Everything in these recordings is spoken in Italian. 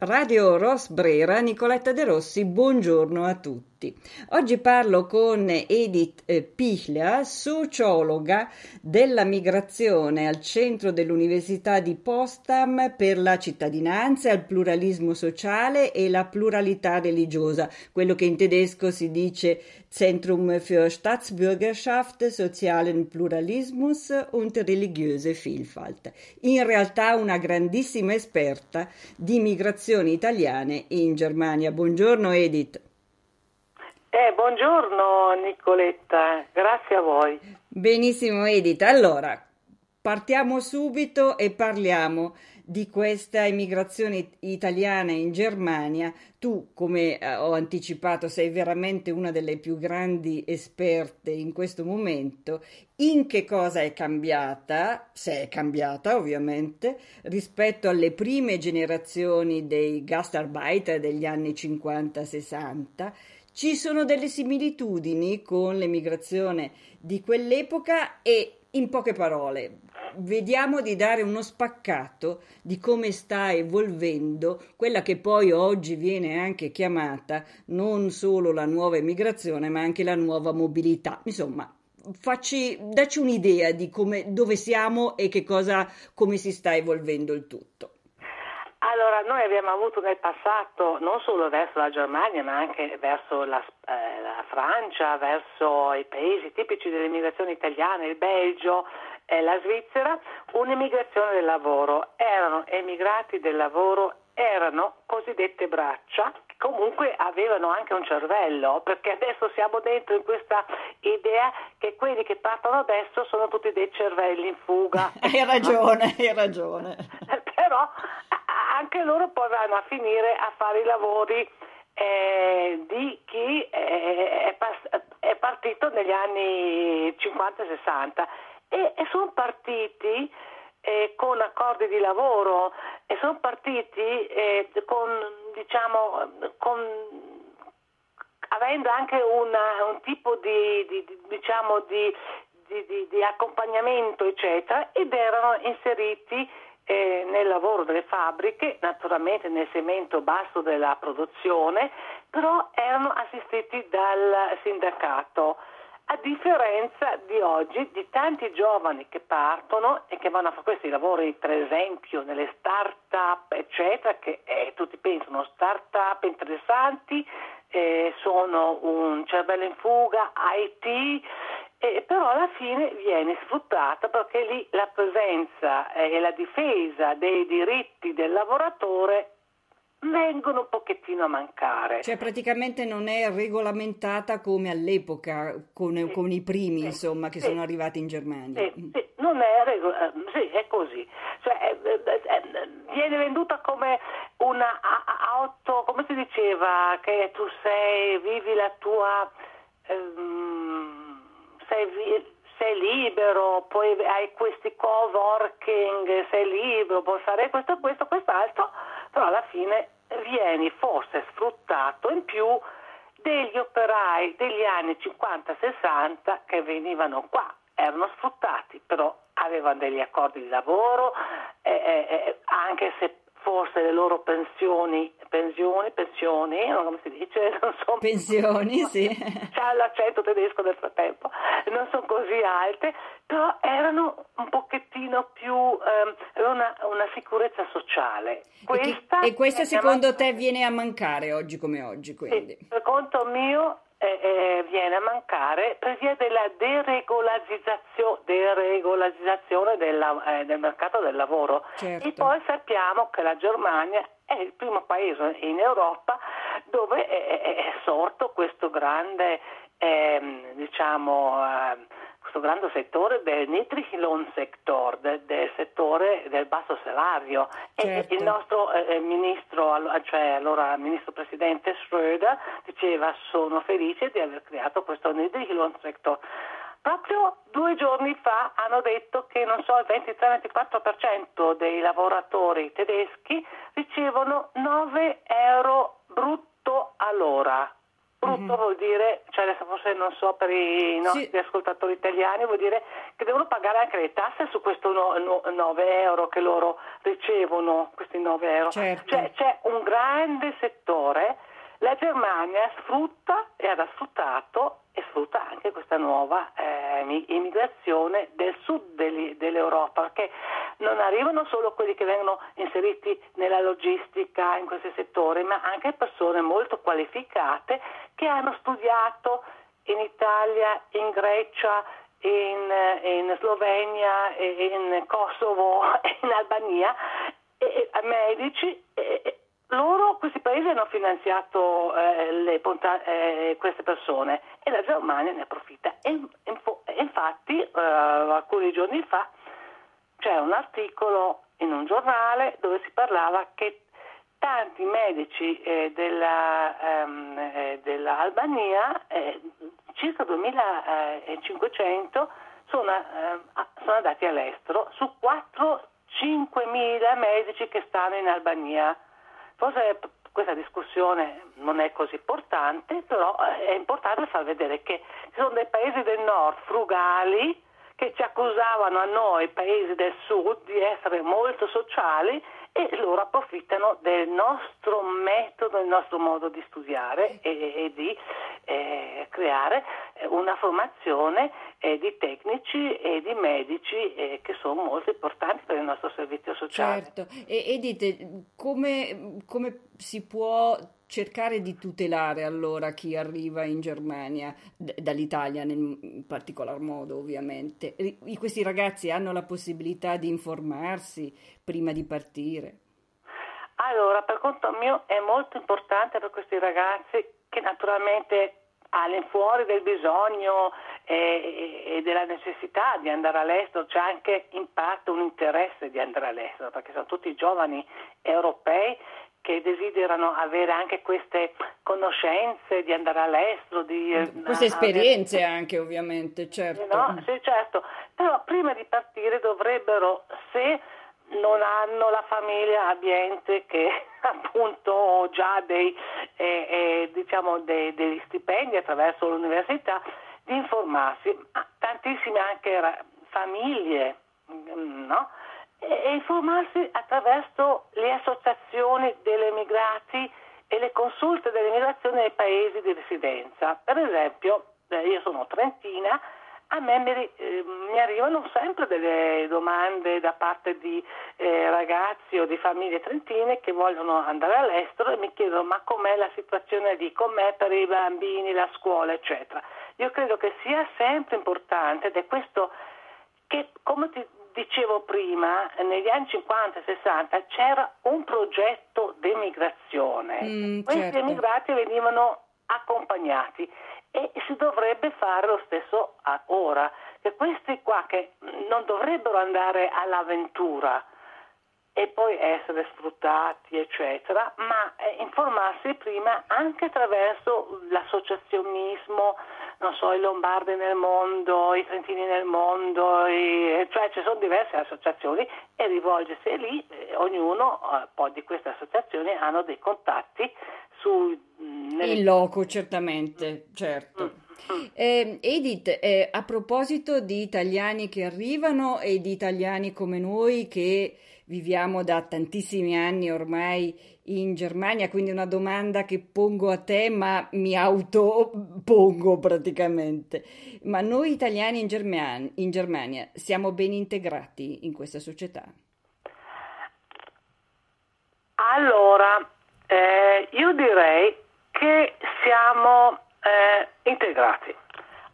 Radio Ros Brera, Nicoletta De Rossi, buongiorno a tutti. Oggi parlo con Edith eh, Pichlia, sociologa della migrazione al centro dell'Università di Potsdam per la cittadinanza, il pluralismo sociale e la pluralità religiosa, quello che in tedesco si dice Zentrum für Staatsbürgerschaft, sozialen Pluralismus und religiöse Vielfalt. In realtà una grandissima esperta di migrazioni italiane in Germania. Buongiorno Edith. Eh, buongiorno Nicoletta, grazie a voi. Benissimo Edith, allora partiamo subito e parliamo di questa immigrazione italiana in Germania. Tu, come eh, ho anticipato, sei veramente una delle più grandi esperte in questo momento. In che cosa è cambiata, se è cambiata ovviamente, rispetto alle prime generazioni dei gastarbeiter degli anni 50-60? Ci sono delle similitudini con l'emigrazione di quell'epoca e in poche parole, vediamo di dare uno spaccato di come sta evolvendo quella che poi oggi viene anche chiamata non solo la nuova emigrazione, ma anche la nuova mobilità. Insomma, facci, dacci un'idea di come, dove siamo e che cosa, come si sta evolvendo il tutto. Allora, noi abbiamo avuto nel passato, non solo verso la Germania, ma anche verso la, eh, la Francia, verso i paesi tipici dell'immigrazione italiana, il Belgio, e la Svizzera, un'immigrazione del lavoro. Erano emigrati del lavoro, erano cosiddette braccia, che comunque avevano anche un cervello, perché adesso siamo dentro in questa idea che quelli che partono adesso sono tutti dei cervelli in fuga. hai ragione, hai ragione. Però anche loro poi vanno a finire a fare i lavori eh, di chi è, è, è partito negli anni 50 e 60 e, sono partiti eh, con accordi di lavoro e sono partiti eh, con, diciamo, con, avendo anche una, un tipo di, di, diciamo, di, di, accompagnamento eccetera ed erano inseriti eh, nel lavoro delle fabbriche, naturalmente nel segmento basso della produzione, però erano assistiti dal sindacato a differenza di oggi di tanti giovani che partono e che vanno a fare questi lavori, per esempio nelle start-up, eccetera, che eh, tutti pensano start-up interessanti, eh, sono un cervello in fuga, IT, eh, però alla fine viene sfruttata perché lì la presenza e la difesa dei diritti del lavoratore vengono un pochettino a mancare. Cioè praticamente non è regolamentata come all'epoca con, sì, con i primi sì, insomma che sì, sono arrivati in Germania. Sì, non è regolata, eh, sì è così, cioè, eh, eh, viene venduta come una auto, come si diceva, che tu sei, vivi la tua, ehm, sei, sei libero, poi hai questi co-working, sei libero, puoi fare questo, questo, quest'altro alla fine vieni forse sfruttato in più degli operai degli anni 50-60 che venivano qua, erano sfruttati, però avevano degli accordi di lavoro, eh, eh, eh anche se forse le loro pensioni, pensioni, pensioni, non come si dice, non so. Pensioni, sì. C'ha l'accento tedesco nel frattempo, non sono così alte, però erano un pochettino più, ehm, una, una, sicurezza sociale. Questa e, che, e questa secondo te viene a mancare oggi come oggi, quindi? Sì, per conto mio eh, eh, viene a mancare per via della deregolarizzazione, deregolarizzazione della, eh, del mercato del lavoro. Certo. E poi sappiamo che la Germania è il primo paese in Europa dove è, è, sorto questo grande, ehm, diciamo, ehm, questo grande settore del Niedriglohnsektor, del, del settore del basso salario. Certo. E il nostro eh, eh ministro, cioè allora ministro presidente Schröder, diceva sono felice di aver creato questo Niedriglohnsektor. Proprio due giorni fa hanno detto che non so, il 23-24% dei lavoratori tedeschi ricevono 9 euro brutto all'ora. Brutto tutto vuol dire, cioè adesso forse non so per i nostri sì. ascoltatori italiani, vuol dire che devono pagare anche le tasse su questo no, no, 9 euro che loro ricevono, questi 9 euro. Certo. Cioè c'è un grande settore, la Germania sfrutta e ha sfruttato e sfrutta anche questa nuova eh, immigrazione del sud dell'Europa, perché non arrivano solo quelli che vengono inseriti nella logistica in questi settori, ma anche persone molto qualificate che hanno studiato in Italia, in Grecia, in, in Slovenia, in Kosovo, in Albania, e, e, medici. E, loro, questi paesi hanno finanziato eh, le, eh, queste persone e la Germania ne approfitta. E, infatti, eh, alcuni giorni fa c'è un articolo in un giornale dove si parlava che tanti medici eh, della, ehm, eh, dell'Albania, eh, circa 2500, sono, sono, andati all'estero su 4-5 mila medici che stanno in Albania. Forse questa discussione non è così importante, però eh, è importante far vedere che ci sono dei paesi del nord frugali, che ci accusavano a noi, paesi del sud, di essere molto sociali e loro approfittano del nostro metodo, del nostro modo di studiare e, e di eh, creare una formazione eh, di tecnici e di medici eh, che sono molto importanti per il nostro servizio sociale. Certo, e, e dite come, come si può cercare di tutelare allora chi arriva in Germania, d- dall'Italia nel, in particolar modo ovviamente. I, questi ragazzi hanno la possibilità di informarsi prima di partire? Allora, per conto mio è molto importante per questi ragazzi che naturalmente all'infuori del bisogno e, e, della necessità di andare all'estero c'è anche in parte un interesse di andare all'estero perché sono tutti giovani europei che desiderano avere anche queste conoscenze di andare all'estero, di, eh, queste esperienze avere... anche ovviamente, certo. No? Sì, certo. Però prima di partire dovrebbero, se non hanno la famiglia abbiente che appunto già dei, eh, eh, diciamo dei, degli stipendi attraverso l'università, di informarsi. Tantissime anche famiglie, mm, no? E informarsi attraverso le associazioni degli emigrati e le consulte dell'immigrazione nei paesi di residenza. Per esempio, eh, io sono trentina, a me mi, eh, mi, arrivano sempre delle domande da parte di eh, ragazzi o di famiglie trentine che vogliono andare all'estero e mi chiedono ma com'è la situazione lì, com'è per i bambini, la scuola, eccetera. Io credo che sia sempre importante ed è questo che, come ti dicevo prima, negli anni 50 e 60 c'era un progetto di emigrazione. Mm, Questi certo. emigrati venivano accompagnati e si dovrebbe fare lo stesso ora, che questi qua che non dovrebbero andare all'avventura e poi essere sfruttati, eccetera, ma eh, informarsi prima anche attraverso l'associazionismo, non so, i lombardi nel mondo, i trentini nel mondo, i, cioè ci sono diverse associazioni e rivolgersi lì, eh, ognuno eh, poi di queste associazioni hanno dei contatti su... Nelle... In loco, certamente, certo. Mm. Eh, Edith, eh, a proposito di italiani che arrivano e di italiani come noi che viviamo da tantissimi anni ormai in Germania, quindi una domanda che pongo a te, ma mi autopongo praticamente. Ma noi italiani in, Germania, in Germania siamo ben integrati in questa società? Allora, eh, io direi che siamo eh, integrati.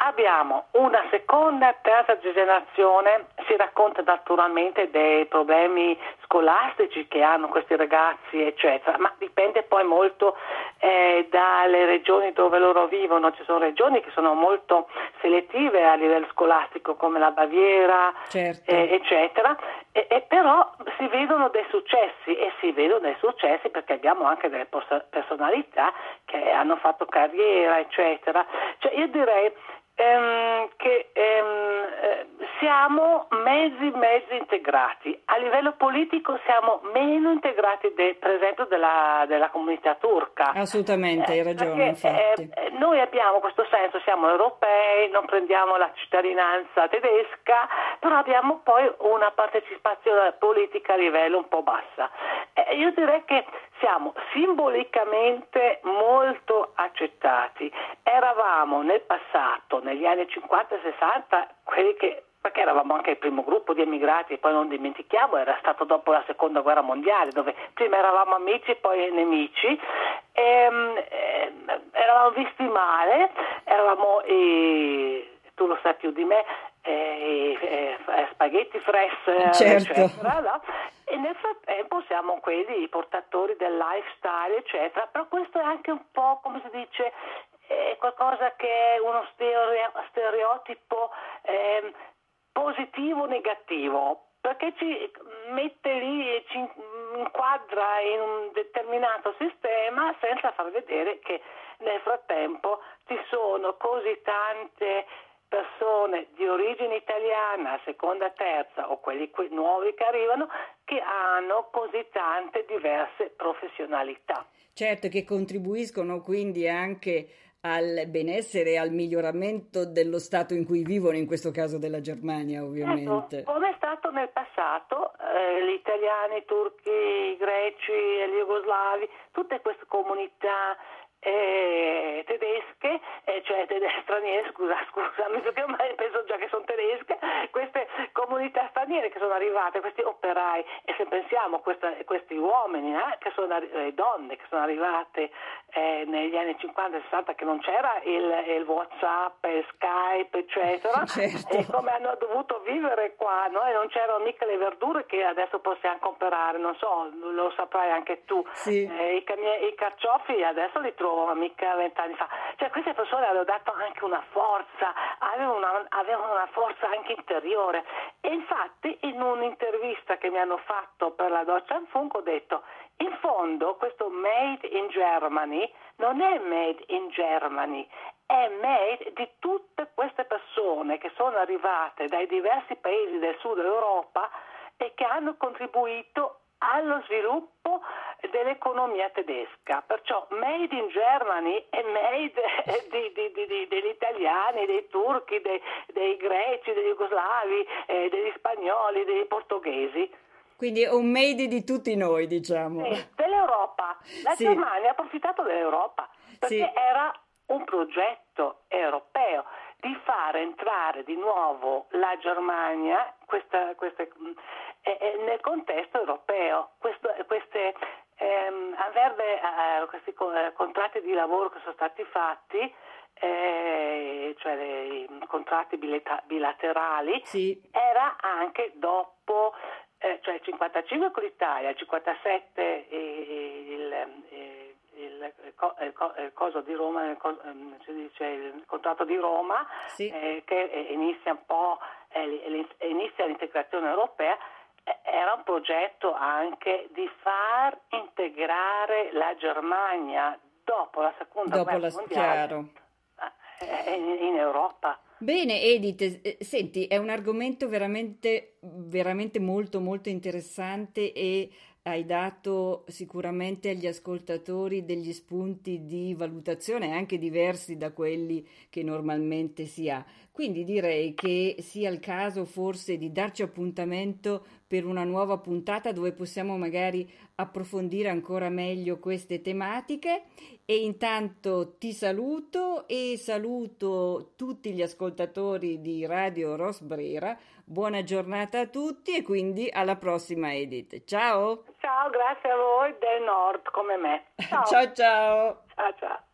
Abbiamo una seconda e terza generazione, si racconta naturalmente dei problemi scolastici che hanno questi ragazzi, eccetera, ma dipende poi molto eh, dalle regioni dove loro vivono. Ci sono regioni che sono molto selettive a livello scolastico, come la Baviera, certo. eh, eccetera, e, e però si vedono dei successi e si vedono dei successi perché abbiamo anche delle personalità che hanno fatto carriera, eccetera. Cioè io direi ehm, che ehm, eh, siamo mezzi mezzi integrati. A livello politico siamo meno integrati, de, per esempio, della, della, comunità turca. Assolutamente, hai ragione. Perché, eh, noi abbiamo questo senso, siamo europei, non prendiamo la cittadinanza tedesca, però abbiamo poi una partecipazione politica a livello un po' bassa. Eh, io direi che siamo simbolicamente molto accettati. Eravamo nel passato, negli anni 50 e 60, quelli che perché eravamo anche il primo gruppo di emigrati e poi non dimentichiamo, era stato dopo la seconda guerra mondiale dove prima eravamo amici e poi nemici, e, ehm, e, eravamo visti male, eravamo, e, tu lo sai più di me, e, spaghetti fresh, certo. eccetera, no? e nel frattempo siamo quelli i portatori del lifestyle, eccetera, però questo è anche un po', come si dice, è qualcosa che è uno stereotipo eh, positivo o negativo, perché ci mette lì e ci inquadra in un determinato sistema senza far vedere che nel frattempo ci sono così tante persone di origine italiana, seconda, terza o quelli nuovi che arrivano che hanno così tante diverse professionalità. Certo, che contribuiscono quindi anche al benessere e al miglioramento dello Stato in cui vivono, in questo caso della Germania ovviamente. Ecco, come è stato nel passato, eh, gli italiani, i turchi, i greci, gli jugoslavi, tutte queste comunità eh, tedesche, eh, cioè tedesche, straniere, scusa, scusami, perché ormai penso già che sono tedesche, queste comunità straniere che sono arrivate, questi operai, e se pensiamo a questa, questi uomini, eh, che sono, le donne che sono arrivate eh, negli anni 50 e 60 che non c'era il, il Whatsapp, il Skype, eccetera, certo. e come hanno dovuto vivere qua, no? e non c'erano mica le verdure che adesso possiamo comprare, non so, lo saprai anche tu, sì. eh, i, camie- i carciofi adesso li trovo mica vent'anni fa, cioè queste persone hanno dato anche una forza, avevano una, avevano una forza anche interiore. E infatti in un'intervista che mi hanno fatto per la Doccia Funk ho detto in fondo questo Made in Germany non è Made in Germany, è made di tutte queste persone che sono arrivate dai diversi paesi del sud Europa e che hanno contribuito allo sviluppo dell'economia tedesca. Perciò made in Germany è made di, di, di, degli italiani, dei turchi, dei, dei greci, degli jugoslavi, eh, degli spagnoli, dei portoghesi. Quindi è un made di tutti noi, diciamo. Sì, dell'Europa. La sì. Germania ha approfittato dell'Europa perché sì. era un progetto europeo di far entrare di nuovo la Germania questa, queste, eh, eh, nel contesto europeo. Questo, queste, ehm, avere eh, questi eh, contratti di lavoro che sono stati fatti eh, cioè i contratti bilaterali, sì. era anche dopo eh, cioè il 55 con l'Italia, il 57 il, il, il, il coso di Roma, il, ehm, dice, il contratto di Roma sì. eh, che inizia un po' eh, inizia l'integrazione europea eh, era un progetto anche di far integrare la Germania dopo la seconda dopo guerra la, mondiale. Eh, in, in Europa. Bene, Edith, eh, senti, è un argomento veramente, veramente molto, molto interessante e hai dato sicuramente agli ascoltatori degli spunti di valutazione anche diversi da quelli che normalmente si ha. Quindi direi che sia il caso forse di darci appuntamento per una nuova puntata dove possiamo magari approfondire ancora meglio queste tematiche e intanto ti saluto e saluto tutti gli ascoltatori di Radio Rosbrera. Buona giornata a tutti e quindi alla prossima Edith. Ciao! Ciao, grazie a voi del nord come me. Ciao ciao! Ciao ciao!